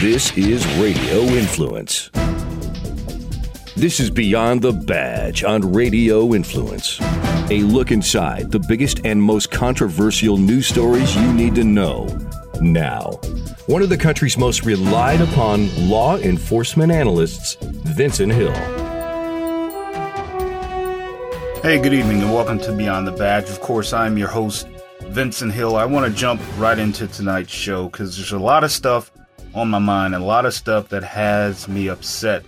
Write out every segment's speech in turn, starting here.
This is Radio Influence. This is Beyond the Badge on Radio Influence. A look inside the biggest and most controversial news stories you need to know now. One of the country's most relied upon law enforcement analysts, Vincent Hill. Hey, good evening, and welcome to Beyond the Badge. Of course, I'm your host, Vincent Hill. I want to jump right into tonight's show because there's a lot of stuff on my mind, a lot of stuff that has me upset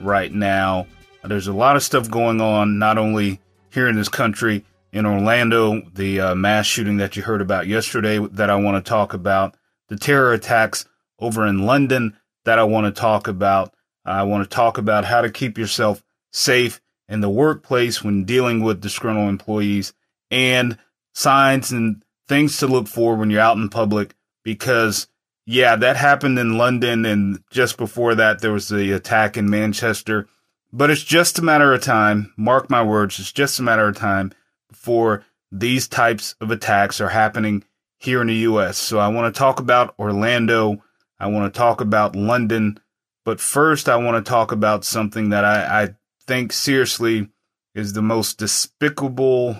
right now. There's a lot of stuff going on, not only here in this country, in Orlando, the uh, mass shooting that you heard about yesterday that I want to talk about, the terror attacks over in London that I want to talk about. I want to talk about how to keep yourself safe in the workplace when dealing with disgruntled employees and signs and things to look for when you're out in public because yeah, that happened in London, and just before that, there was the attack in Manchester. But it's just a matter of time. Mark my words, it's just a matter of time before these types of attacks are happening here in the U.S. So I want to talk about Orlando. I want to talk about London. But first, I want to talk about something that I, I think seriously is the most despicable,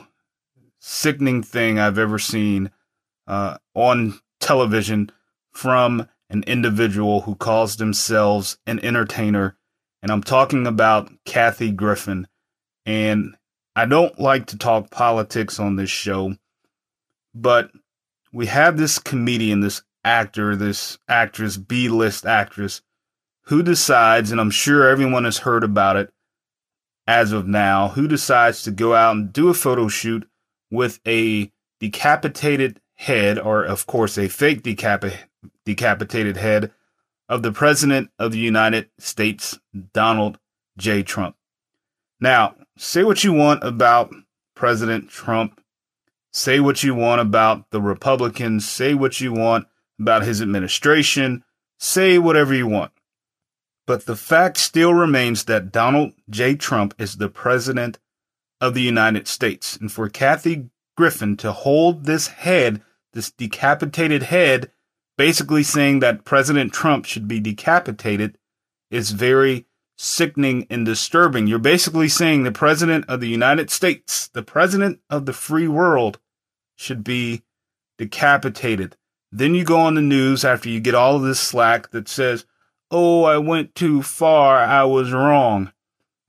sickening thing I've ever seen uh, on television from an individual who calls themselves an entertainer. And I'm talking about Kathy Griffin. And I don't like to talk politics on this show, but we have this comedian, this actor, this actress, B list actress, who decides, and I'm sure everyone has heard about it as of now, who decides to go out and do a photo shoot with a decapitated head, or of course, a fake decapitated decapitated head of the President of the United States, Donald J. Trump. Now, say what you want about President Trump. Say what you want about the Republicans. Say what you want about his administration. Say whatever you want. But the fact still remains that Donald J. Trump is the President of the United States. And for Kathy Griffin to hold this head, this decapitated head, basically saying that President Trump should be decapitated is very sickening and disturbing. You're basically saying the President of the United States, the President of the free world, should be decapitated. Then you go on the news after you get all of this slack that says, Oh, I went too far. I was wrong.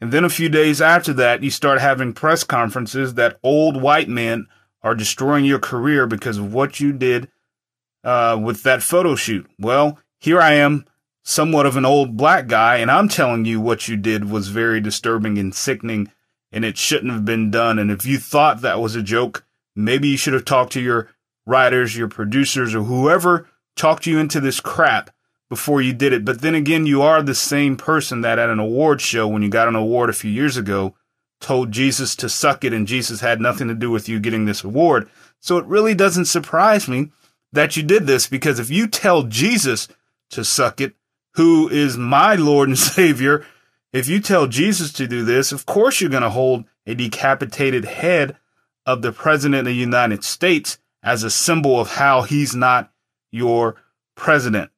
And then a few days after that, you start having press conferences that old white men are destroying your career because of what you did uh, with that photo shoot. Well, here I am, somewhat of an old black guy, and I'm telling you what you did was very disturbing and sickening, and it shouldn't have been done. And if you thought that was a joke, maybe you should have talked to your writers, your producers, or whoever talked you into this crap before you did it. But then again, you are the same person that at an award show, when you got an award a few years ago, told Jesus to suck it, and Jesus had nothing to do with you getting this award. So it really doesn't surprise me that you did this because if you tell Jesus to suck it, who is my Lord and Savior, if you tell Jesus to do this, of course you're going to hold a decapitated head of the President of the United States as a symbol of how he's not your president.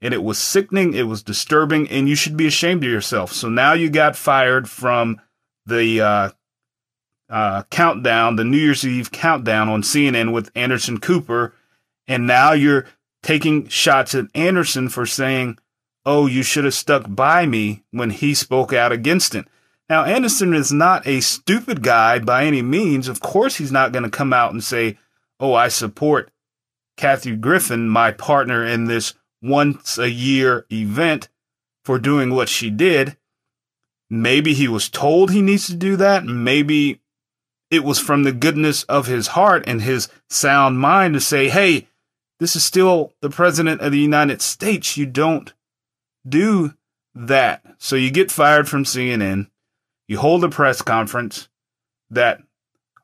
And it was sickening, it was disturbing, and you should be ashamed of yourself. So now you got fired from the uh, uh, countdown, the New Year's Eve countdown on CNN with Anderson Cooper and now you're taking shots at Anderson for saying, oh, you should have stuck by me when he spoke out against it. Now, Anderson is not a stupid guy by any means. Of course, he's not going to come out and say, oh, I support Kathy Griffin, my partner in this once a year event, for doing what she did. Maybe he was told he needs to do that. Maybe it was from the goodness of his heart and his sound mind to say, hey, this is still the president of the United States. You don't do that. So you get fired from CNN. You hold a press conference that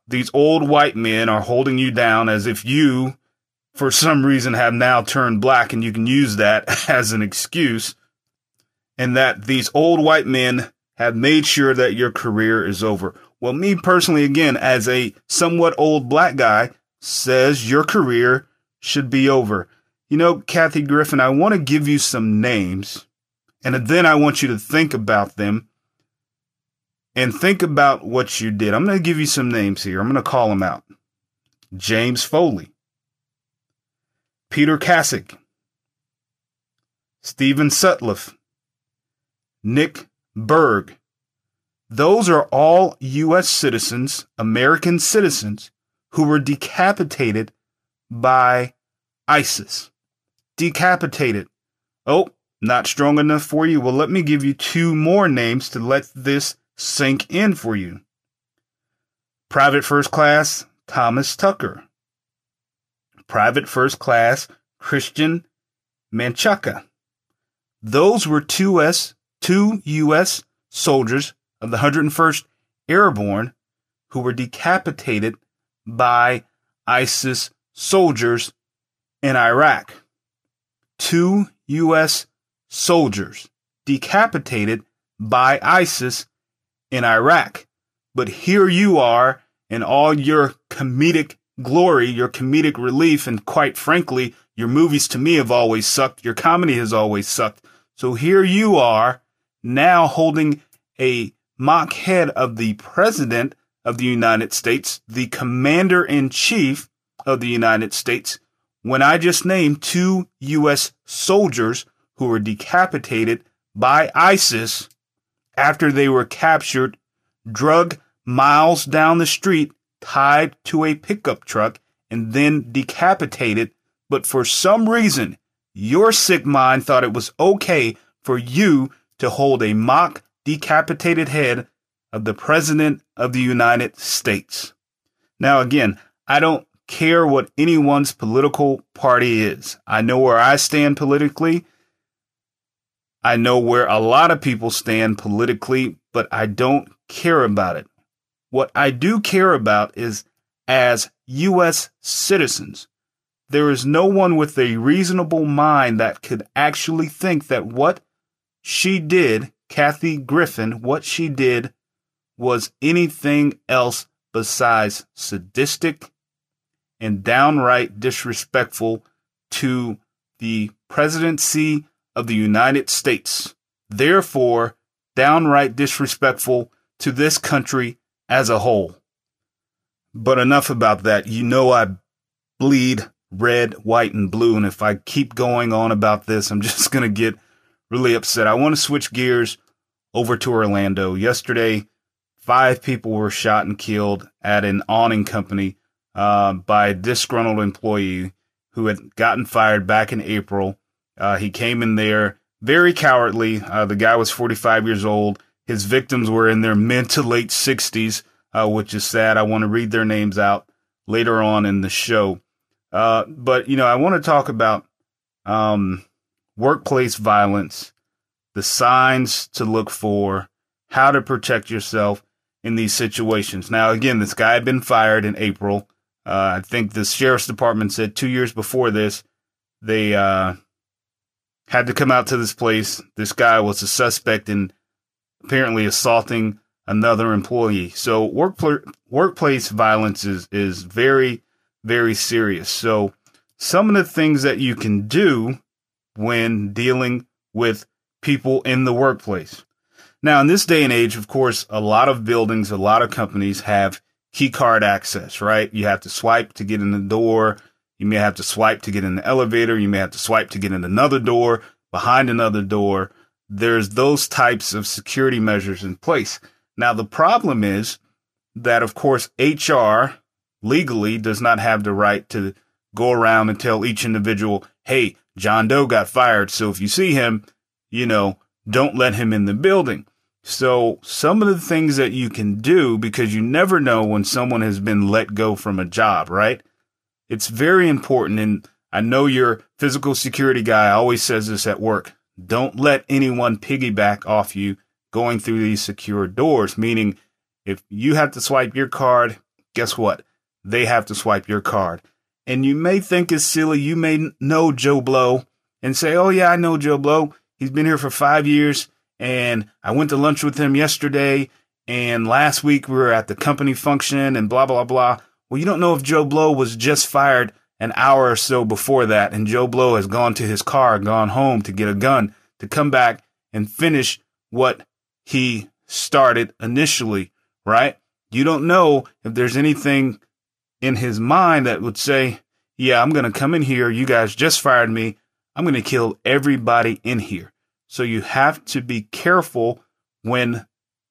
these old white men are holding you down as if you, for some reason, have now turned black and you can use that as an excuse. And that these old white men have made sure that your career is over. Well, me personally, again, as a somewhat old black guy, says your career should be over. You know, Kathy Griffin, I want to give you some names, and then I want you to think about them and think about what you did. I'm going to give you some names here. I'm going to call them out James Foley, Peter Kassig, Steven Sotloff, Nick Berg. Those are all U.S. citizens, American citizens, who were decapitated by ISIS. Decapitated. Oh, not strong enough for you? Well, let me give you two more names to let this sink in for you. Private First Class Thomas Tucker. Private First Class Christian Menchaca. Those were two S two U.S. soldiers of the 101st Airborne who were decapitated by ISIS soldiers in Iraq. Two U.S. soldiers decapitated by ISIS in Iraq. But here you are in all your comedic glory, your comedic relief, and quite frankly, your movies to me have always sucked. Your comedy has always sucked. So here you are now holding a mock head of the president of the United States, the commander in chief of the United States, when I just named two U.S. soldiers who were decapitated by ISIS after they were captured, drug miles down the street, tied to a pickup truck, and then decapitated. But for some reason, your sick mind thought it was okay for you to hold a mock decapitated head of the President of the United States. Now, again, I don't care what anyone's political party is. I know where I stand politically. I know where a lot of people stand politically, but I don't care about it. What I do care about is as U.S. citizens, there is no one with a reasonable mind that could actually think that what she did, Kathy Griffin, what she did was anything else besides sadistic and downright disrespectful to the presidency of the United States. Therefore, downright disrespectful to this country as a whole. But enough about that. You know, I bleed red, white, and blue. And if I keep going on about this, I'm just going to get really upset. I want to switch gears over to Orlando. Yesterday, five people were shot and killed at an awning company uh, by a disgruntled employee who had gotten fired back in April. Uh, he came in there very cowardly. Uh, the guy was 45 years old. His victims were in their mid to late 60s, uh, which is sad. I want to read their names out later on in the show. Uh, but, you know, I want to talk about um, workplace violence, the signs to look for, how to protect yourself in these situations. Now, again, this guy had been fired in April. Uh, I think the sheriff's department said two years before this, they uh, had to come out to this place. This guy was a suspect in apparently assaulting another employee. So workplace workplace violence is is very very serious. So some of the things that you can do when dealing with people in the workplace. Now, in this day and age, of course, a lot of buildings, a lot of companies have key card access, right? You have to swipe to get in the door. You may have to swipe to get in the elevator. You may have to swipe to get in another door behind another door. There's those types of security measures in place. Now, the problem is that, of course, HR legally does not have the right to go around and tell each individual, Hey, John Doe got fired. So if you see him, you know, don't let him in the building. So some of the things that you can do because you never know when someone has been let go from a job, right? It's very important. And I know your physical security guy always says this at work. Don't let anyone piggyback off you going through these secure doors, meaning if you have to swipe your card, guess what? They have to swipe your card. And you may think it's silly. You may know Joe Blow and say, Oh, yeah, I know Joe Blow. He's been here for five years and I went to lunch with him yesterday. And last week we were at the company function and blah, blah, blah. Well, you don't know if Joe Blow was just fired an hour or so before that, and Joe Blow has gone to his car, gone home to get a gun to come back and finish what he started initially, right? You don't know if there's anything in his mind that would say, Yeah, I'm going to come in here. You guys just fired me. I'm going to kill everybody in here. So you have to be careful when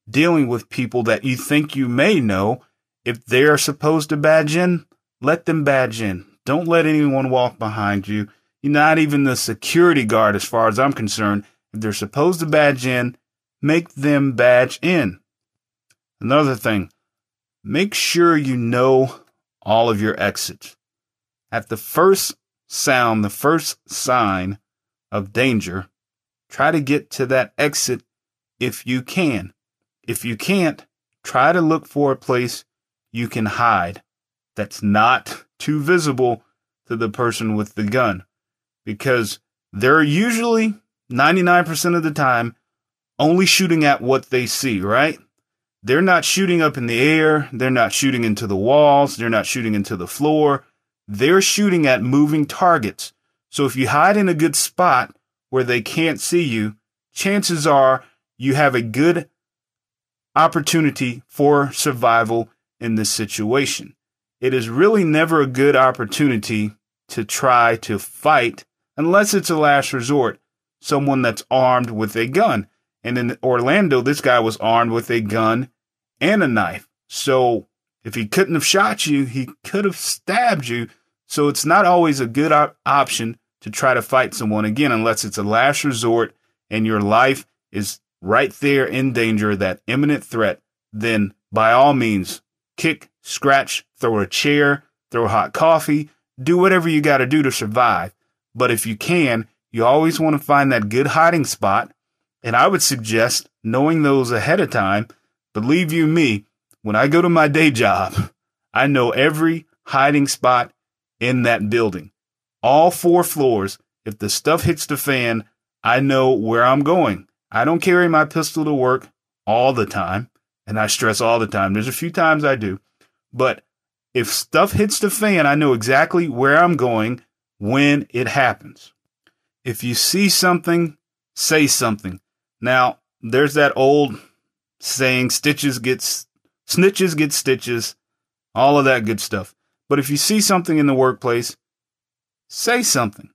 dealing with people that you think you may know. If they are supposed to badge in, let them badge in. Don't let anyone walk behind you. You're not even the security guard, as far as I'm concerned. If they're supposed to badge in, make them badge in. Another thing, make sure you know all of your exits. At the first sound, the first sign of danger, try to get to that exit if you can. If you can't, try to look for a place you can hide that's not too visible to the person with the gun because they're usually 99% of the time only shooting at what they see, right? They're not shooting up in the air. They're not shooting into the walls. They're not shooting into the floor. They're shooting at moving targets. So if you hide in a good spot where they can't see you, chances are you have a good opportunity for survival in this situation it is really never a good opportunity to try to fight unless it's a last resort, someone that's armed with a gun. And in Orlando, this guy was armed with a gun and a knife. So if he couldn't have shot you, he could have stabbed you. So it's not always a good op- option to try to fight someone again unless it's a last resort and your life is right there in danger, that imminent threat. Then by all means, kick, scratch, throw a chair, throw hot coffee, do whatever you got to do to survive. But if you can, you always want to find that good hiding spot. And I would suggest knowing those ahead of time. Believe you me, when I go to my day job, I know every hiding spot in that building. All four floors. If the stuff hits the fan, I know where I'm going. I don't carry my pistol to work all the time. And I stress all the time. There's a few times I do. But if stuff hits the fan, I know exactly where I'm going when it happens. If you see something, say something. Now, there's that old saying stitches gets snitches get stitches, all of that good stuff. But if you see something in the workplace, say something.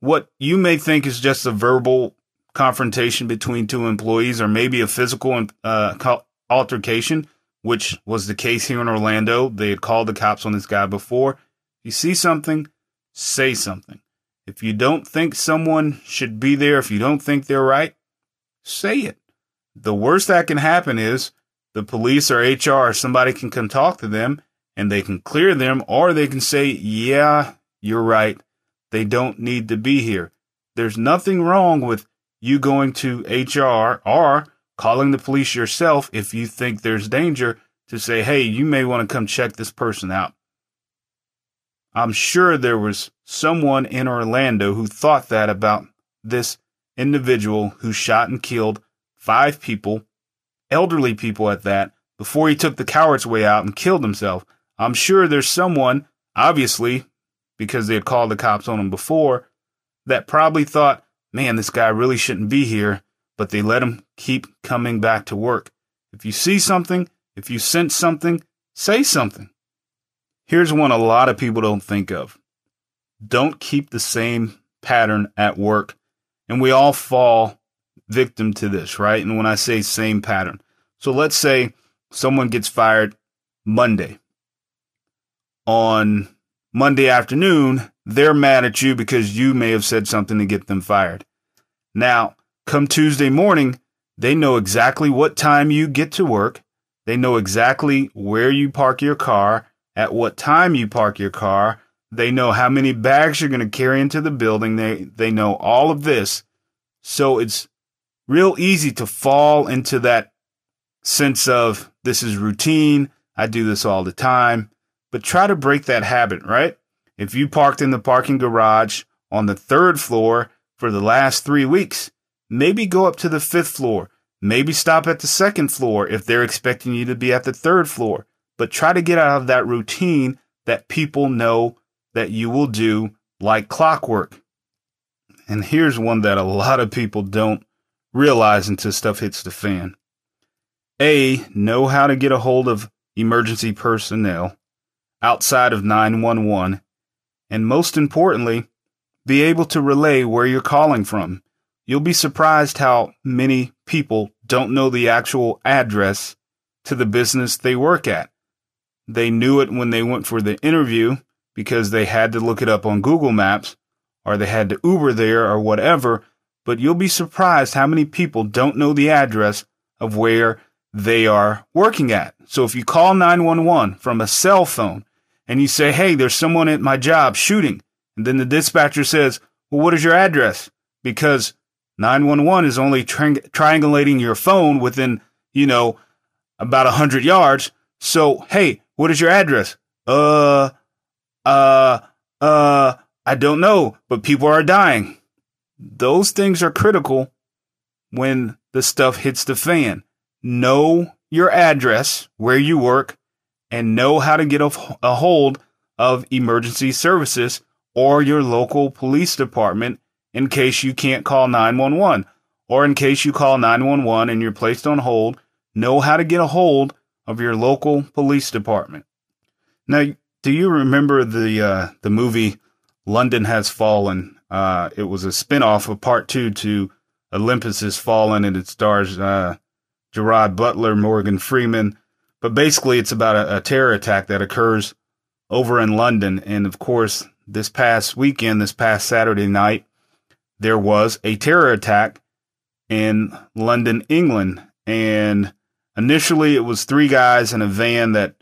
What you may think is just a verbal confrontation between two employees or maybe a physical uh, altercation which was the case here in Orlando. They had called the cops on this guy before. You see something, say something. If you don't think someone should be there, if you don't think they're right, say it. The worst that can happen is the police or HR or somebody can come talk to them and they can clear them, or they can say, Yeah, you're right. They don't need to be here. There's nothing wrong with you going to HR or calling the police yourself if you think there's danger to say, hey, you may want to come check this person out. I'm sure there was someone in Orlando who thought that about this individual who shot and killed five people, elderly people at that, before he took the coward's way out and killed himself. I'm sure there's someone, obviously, because they had called the cops on him before, that probably thought, man, this guy really shouldn't be here but they let him keep coming back to work. If you see something, if you sense something, say something. Here's one a lot of people don't think of. Don't keep the same pattern at work. And we all fall victim to this, right? And when I say same pattern, so let's say someone gets fired Monday. On Monday afternoon, they're mad at you because you may have said something to get them fired. Now, Come Tuesday morning, they know exactly what time you get to work. They know exactly where you park your car, at what time you park your car. They know how many bags you're going to carry into the building. They, they know all of this. So it's real easy to fall into that sense of this is routine. I do this all the time. But try to break that habit, right? If you parked in the parking garage on the third floor for the last three weeks, Maybe go up to the fifth floor. Maybe stop at the second floor if they're expecting you to be at the third floor. But try to get out of that routine that people know that you will do like clockwork. And here's one that a lot of people don't realize until stuff hits the fan. A, know how to get a hold of emergency personnel outside of 911. And most importantly, be able to relay where you're calling from. You'll be surprised how many people don't know the actual address to the business they work at. They knew it when they went for the interview because they had to look it up on Google Maps or they had to Uber there or whatever, but you'll be surprised how many people don't know the address of where they are working at. So if you call 911 from a cell phone and you say, Hey, there's someone at my job shooting, and then the dispatcher says, Well, what is your address? Because 911 is only tri- triangulating your phone within, you know, about a hundred yards. So, hey, what is your address? Uh, uh, uh, I don't know, but people are dying. Those things are critical when the stuff hits the fan. Know your address, where you work, and know how to get a, hold of emergency services or your local police department in case you can't call 911 or in case you call 911 and you're placed on hold, know how to get a hold of your local police department. Now, do you remember the uh, the movie London Has Fallen? Uh, it was a spinoff of part two to Olympus Has Fallen, and it stars uh, Gerard Butler, Morgan Freeman. But basically, it's about a, a terror attack that occurs over in London. And of course, this past weekend, this past Saturday night, there was a terror attack in London, England. And initially, it was three guys in a van that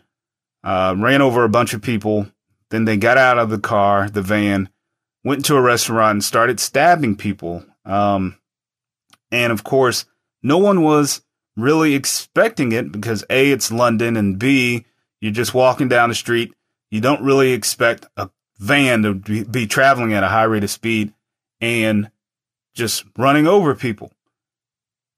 uh, ran over a bunch of people. Then they got out of the car, the van, went to a restaurant and started stabbing people. Um, and of course, no one was really expecting it because A, it's London, and B, you're just walking down the street. You don't really expect a van to be, traveling at a high rate of speed and just running over people.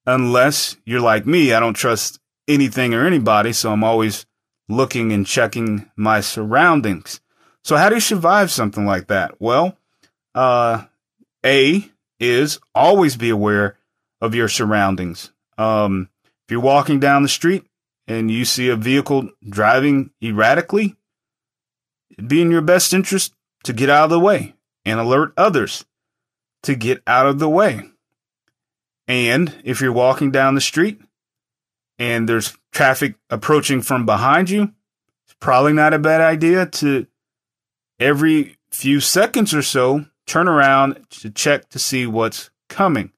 Unless you're like me, I don't trust anything or anybody, so I'm always looking and checking my surroundings. So how do you survive something like that? Well, uh, A is always be aware of your surroundings. Um, if you're walking down the street and you see a vehicle driving erratically, it'd be in your best interest to get out of the way and alert others to get out of the way. And if you're walking down the street and there's traffic approaching from behind you, it's probably not a bad idea to every few seconds or so turn around to check to see what's coming.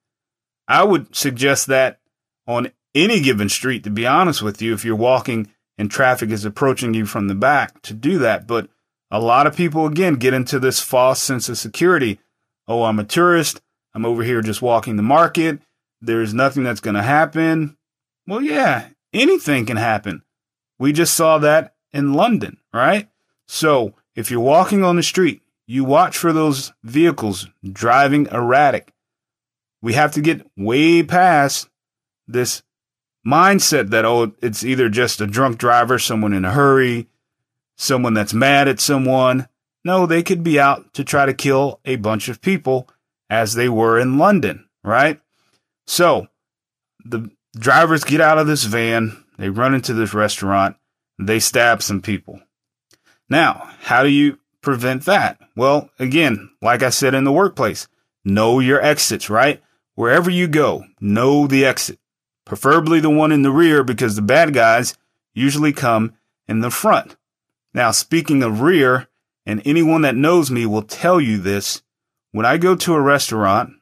I would suggest that on any given street, to be honest with you, if you're walking and traffic is approaching you from the back, to do that. But a lot of people, again, get into this false sense of security. Oh, I'm a tourist. I'm over here just walking the market. There's nothing that's going to happen. Well, yeah, anything can happen. We just saw that in London, right? So if you're walking on the street, you watch for those vehicles driving erratic. We have to get way past this mindset that, oh, it's either just a drunk driver, someone in a hurry, someone that's mad at someone. No, they could be out to try to kill a bunch of people as they were in London, right? So the drivers get out of this van, they run into this restaurant, they stab some people. Now, how do you prevent that? Well, again, like I said in the workplace, know your exits, right? Wherever you go, know the exit, preferably the one in the rear because the bad guys usually come in the front. Now, speaking of rear, and anyone that knows me will tell you this, when I go to a restaurant,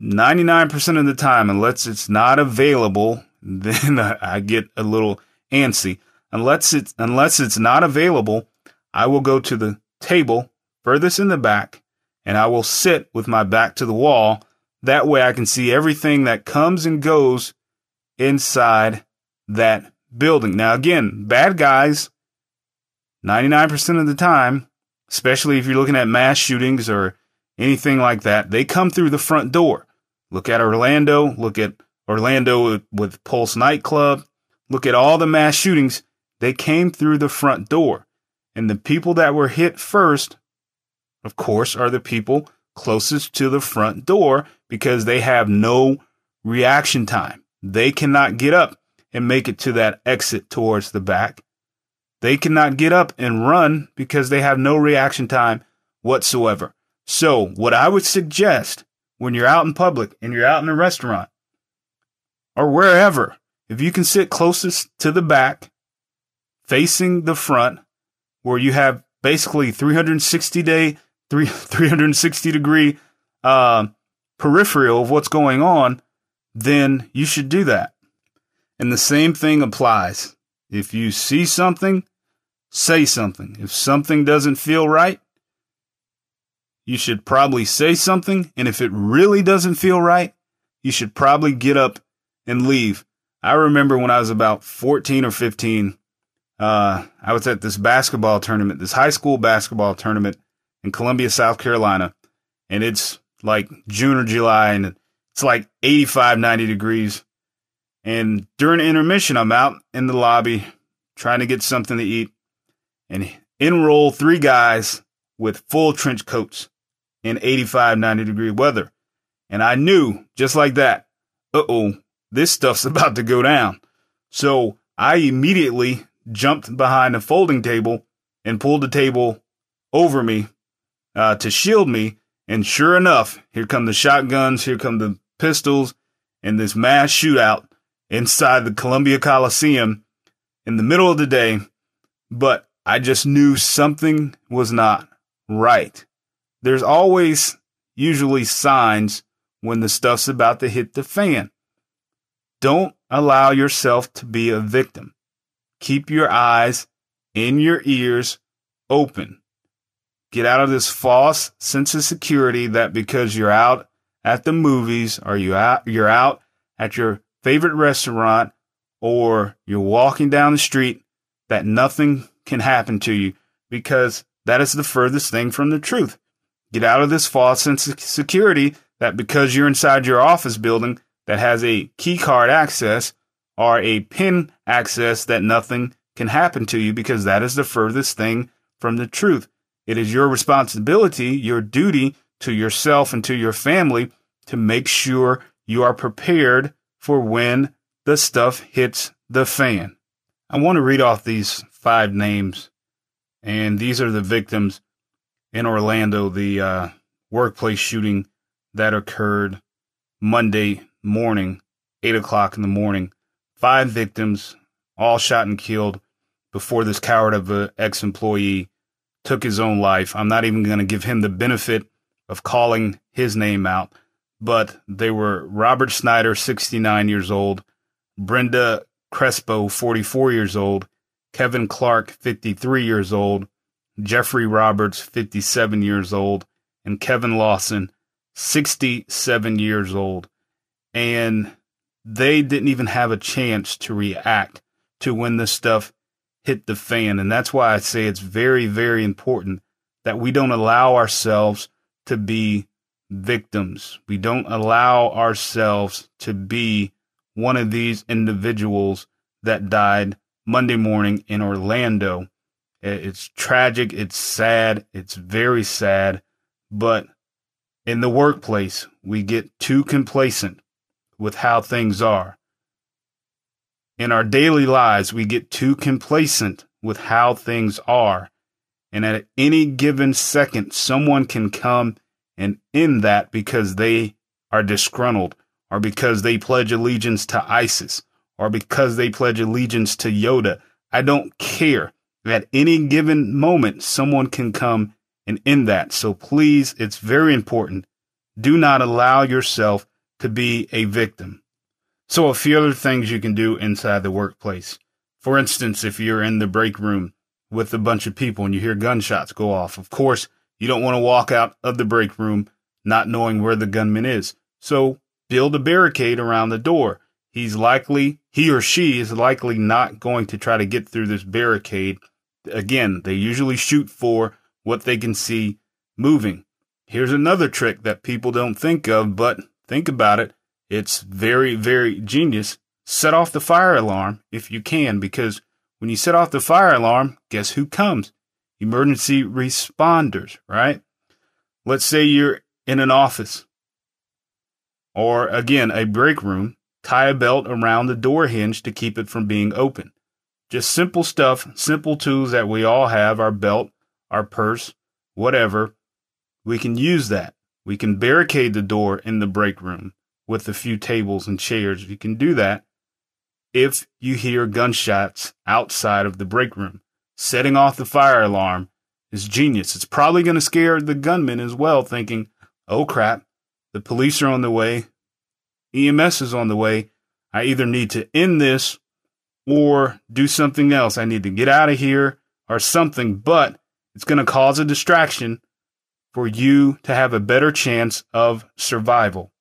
99% of the time, unless it's not available, then I get a little antsy. Unless it's, unless it's not available, I will go to the table furthest in the back and I will sit with my back to the wall. That way I can see everything that comes and goes inside that building. Now, again, bad guys, 99% of the time, especially if you're looking at mass shootings or anything like that, they come through the front door. Look at Orlando, look at Orlando with Pulse nightclub, look at all the mass shootings. They came through the front door. And the people that were hit first, of course, are the people closest to the front door because they have no reaction time. They cannot get up and make it to that exit towards the back. They cannot get up and run because they have no reaction time whatsoever. So, what I would suggest when you're out in public and you're out in a restaurant or wherever, if you can sit closest to the back, facing the front, where you have basically 360 day, 360 degree uh, peripheral of what's going on, then you should do that. And the same thing applies. If you see something, say something. If something doesn't feel right, you should probably say something. And if it really doesn't feel right, you should probably get up and leave. I remember when I was about 14 or 15, uh, I was at this basketball tournament, this high school basketball tournament in Columbia, South Carolina. And it's like June or July and it's like 85, 90 degrees. And during intermission, I'm out in the lobby trying to get something to eat. And enroll three guys with full trench coats in 85, 90 degree weather. And I knew just like that, uh oh, this stuff's about to go down. So I immediately jumped behind a folding table and pulled the table over me uh, to shield me. And sure enough, here come the shotguns, here come the pistols, and this mass shootout inside the Columbia Coliseum in the middle of the day, but I just knew something was not right. There's always usually signs when the stuff's about to hit the fan. Don't allow yourself to be a victim. Keep your eyes and your ears open. Get out of this false sense of security that because you're out at the movies or you out, you're out at your favorite restaurant or you're walking down the street that nothing can happen to you because that is the furthest thing from the truth. Get out of this false sense of security that because you're inside your office building that has a key card access or a pin access that nothing can happen to you because that is the furthest thing from the truth. It is your responsibility, your duty to yourself and to your family to make sure you are prepared for when the stuff hits the fan. I want to read off these five names, and these are the victims in Orlando, the uh, workplace shooting that occurred Monday morning, 8 o'clock in the morning. Five victims, all shot and killed before this coward of an ex employee took his own life. I'm not even going to give him the benefit of calling his name out but they were Robert Snyder, 69 years old, Brenda Crespo, 44 years old, Kevin Clark, 53 years old, Jeffrey Roberts, 57 years old, and Kevin Lawson, 67 years old. And they didn't even have a chance to react to when this stuff hit the fan. And that's why I say it's very, very important that we don't allow ourselves to be victims. We don't allow ourselves to be one of these individuals that died Monday morning in Orlando. It's tragic. It's sad. It's very sad. But in the workplace, we get too complacent with how things are. In our daily lives, we get too complacent with how things are. And at any given second, someone can come and end that because they are disgruntled or because they pledge allegiance to ISIS or because they pledge allegiance to Yoda. I don't care. At any given moment, someone can come and end that. So please, it's very important. Do not allow yourself to be a victim. So a few other things you can do inside the workplace. For instance, if you're in the break room with a bunch of people and you hear gunshots go off, of course, you don't want to walk out of the break room not knowing where the gunman is. So build a barricade around the door. He's likely, he or she is likely not going to try to get through this barricade. Again, they usually shoot for what they can see moving. Here's another trick that people don't think of, but think about it. It's very, very genius. Set off the fire alarm if you can, because when you set off the fire alarm, guess who comes? emergency responders, right? Let's say you're in an office or again, a break room, tie a belt around the door hinge to keep it from being open. Just simple stuff, simple tools that we all have our belt, our purse, whatever. We can use that. We can barricade the door in the break room with a few tables and chairs. You can do that if you hear gunshots outside of the break room. Setting off the fire alarm is genius. It's probably going to scare the gunman as well, thinking, oh crap, the police are on the way, EMS is on the way. I either need to end this or do something else. I need to get out of here or something, but it's going to cause a distraction for you to have a better chance of survival.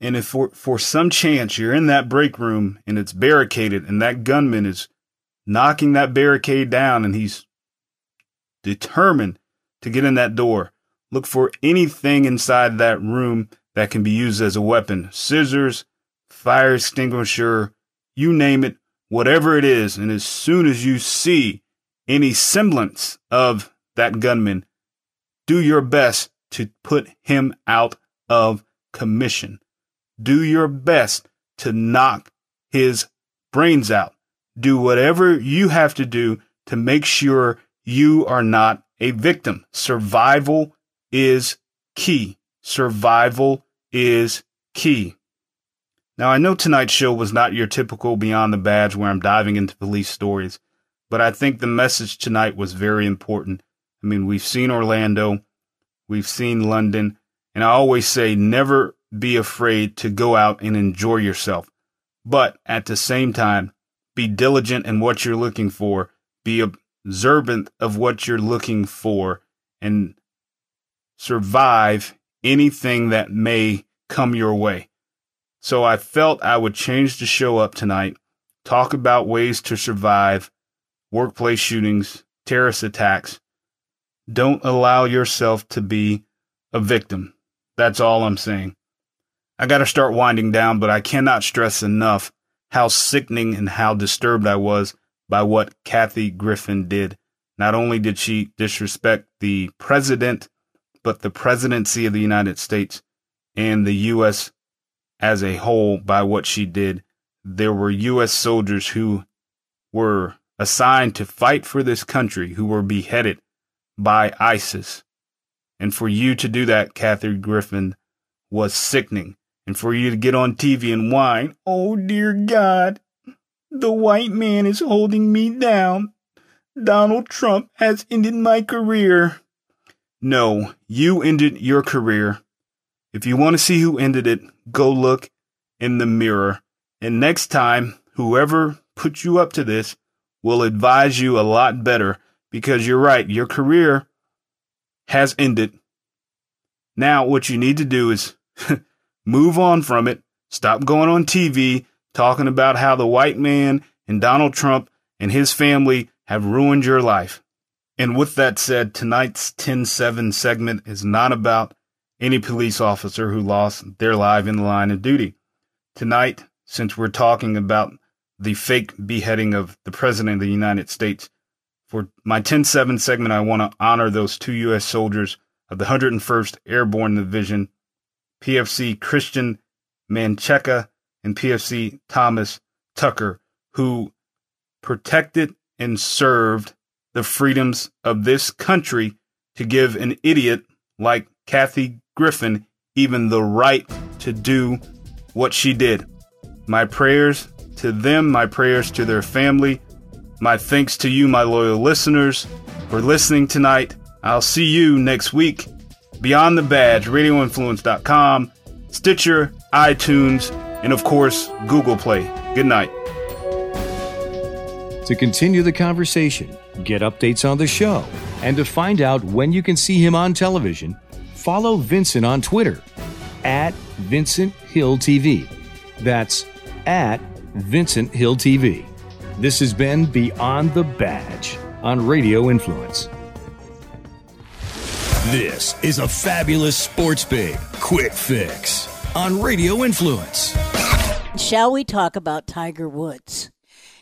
And if for, for some chance you're in that break room and it's barricaded and that gunman is knocking that barricade down and he's determined to get in that door, look for anything inside that room that can be used as a weapon scissors, fire extinguisher, you name it, whatever it is. And as soon as you see any semblance of that gunman, do your best to put him out of commission. Do your best to knock his brains out. Do whatever you have to do to make sure you are not a victim. Survival is key. Survival is key. Now, I know tonight's show was not your typical Beyond the Badge where I'm diving into police stories, but I think the message tonight was very important I mean, we've seen Orlando, we've seen London, and I always say never be afraid to go out and enjoy yourself. But at the same time, be diligent in what you're looking for, be observant of what you're looking for, and survive anything that may come your way. So I felt I would change the show up tonight, talk about ways to survive workplace shootings, terrorist attacks, don't allow yourself to be a victim. That's all I'm saying. I got to start winding down, but I cannot stress enough how sickening and how disturbed I was by what Kathy Griffin did. Not only did she disrespect the president, but the presidency of the United States and the U.S. as a whole by what she did. There were U.S. soldiers who were assigned to fight for this country who were beheaded by ISIS. And for you to do that, Kathy Griffin, was sickening. And for you to get on TV and whine, oh dear God, the white man is holding me down. Donald Trump has ended my career. No, you ended your career. If you want to see who ended it, go look in the mirror. And next time, whoever put you up to this will advise you a lot better because you're right. Your career has ended. Now, what you need to do is move on from it. Stop going on TV talking about how the white man and Donald Trump and his family have ruined your life. And with that said, tonight's 10 7 segment is not about any police officer who lost their life in the line of duty. Tonight, since we're talking about the fake beheading of the President of the United States, for my 10 7 segment, I want to honor those two U.S. soldiers of the 101st Airborne Division, PFC Christian Menchaca and PFC Thomas Tucker, who protected and served the freedoms of this country to give an idiot like Kathy Griffin even the right to do what she did. My prayers to them, my prayers to their family, my thanks to you, my loyal listeners, for listening tonight. I'll see you next week. Beyond the Badge, RadioInfluence.com, Stitcher, iTunes, and of course, Google Play. Good night. To continue the conversation, get updates on the show, and to find out when you can see him on television, follow Vincent on Twitter at Vincent Hill TV. That's at Vincent Hill TV. This has been Beyond the Badge on Radio Influence. This is a fabulous sports big quick fix on Radio Influence. Shall we talk about Tiger Woods?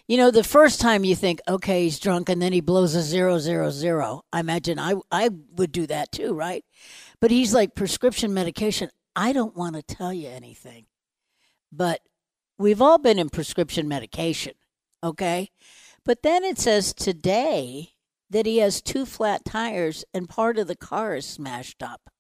You know, the first time you think, okay, he's drunk, and then he blows a zero zero zero. I imagine I I would do that too, right? But he's like prescription medication. I don't want to tell you anything, but we've all been in prescription medication, okay? But then it says today that he has two flat tires and part of the car is smashed up.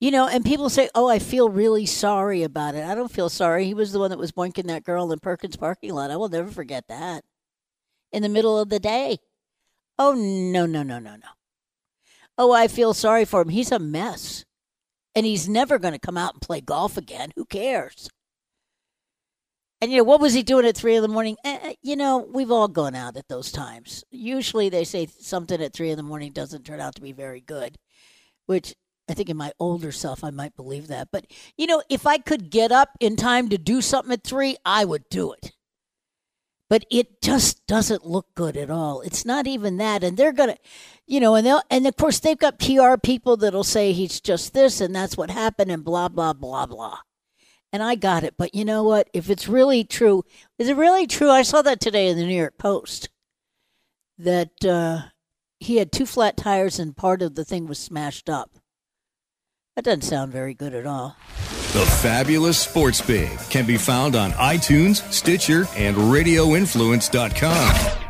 You know, and people say, "Oh, I feel really sorry about it." I don't feel sorry. He was the one that was boinking that girl in Perkins parking lot. I will never forget that. In the middle of the day. Oh no, no, no, no, no. Oh, I feel sorry for him. He's a mess. And he's never going to come out and play golf again. Who cares? And you know, what was he doing at three in the morning? Eh, eh, you know, we've all gone out at those times. Usually they say something at three in the morning doesn't turn out to be very good, which I think in my older self I might believe that. But you know, if I could get up in time to do something at three, I would do it. But it just doesn't look good at all. It's not even that, and they're gonna, you know, and they'll, and of course they've got PR people that'll say he's just this and that's what happened and blah blah blah blah and I got it. But you know what? If it's really true, is it really true? I saw that today in the New York Post that uh, he had two flat tires and part of the thing was smashed up. That doesn't sound very good at all. The Fabulous Sports Babe can be found on iTunes, Stitcher, and RadioInfluence.com.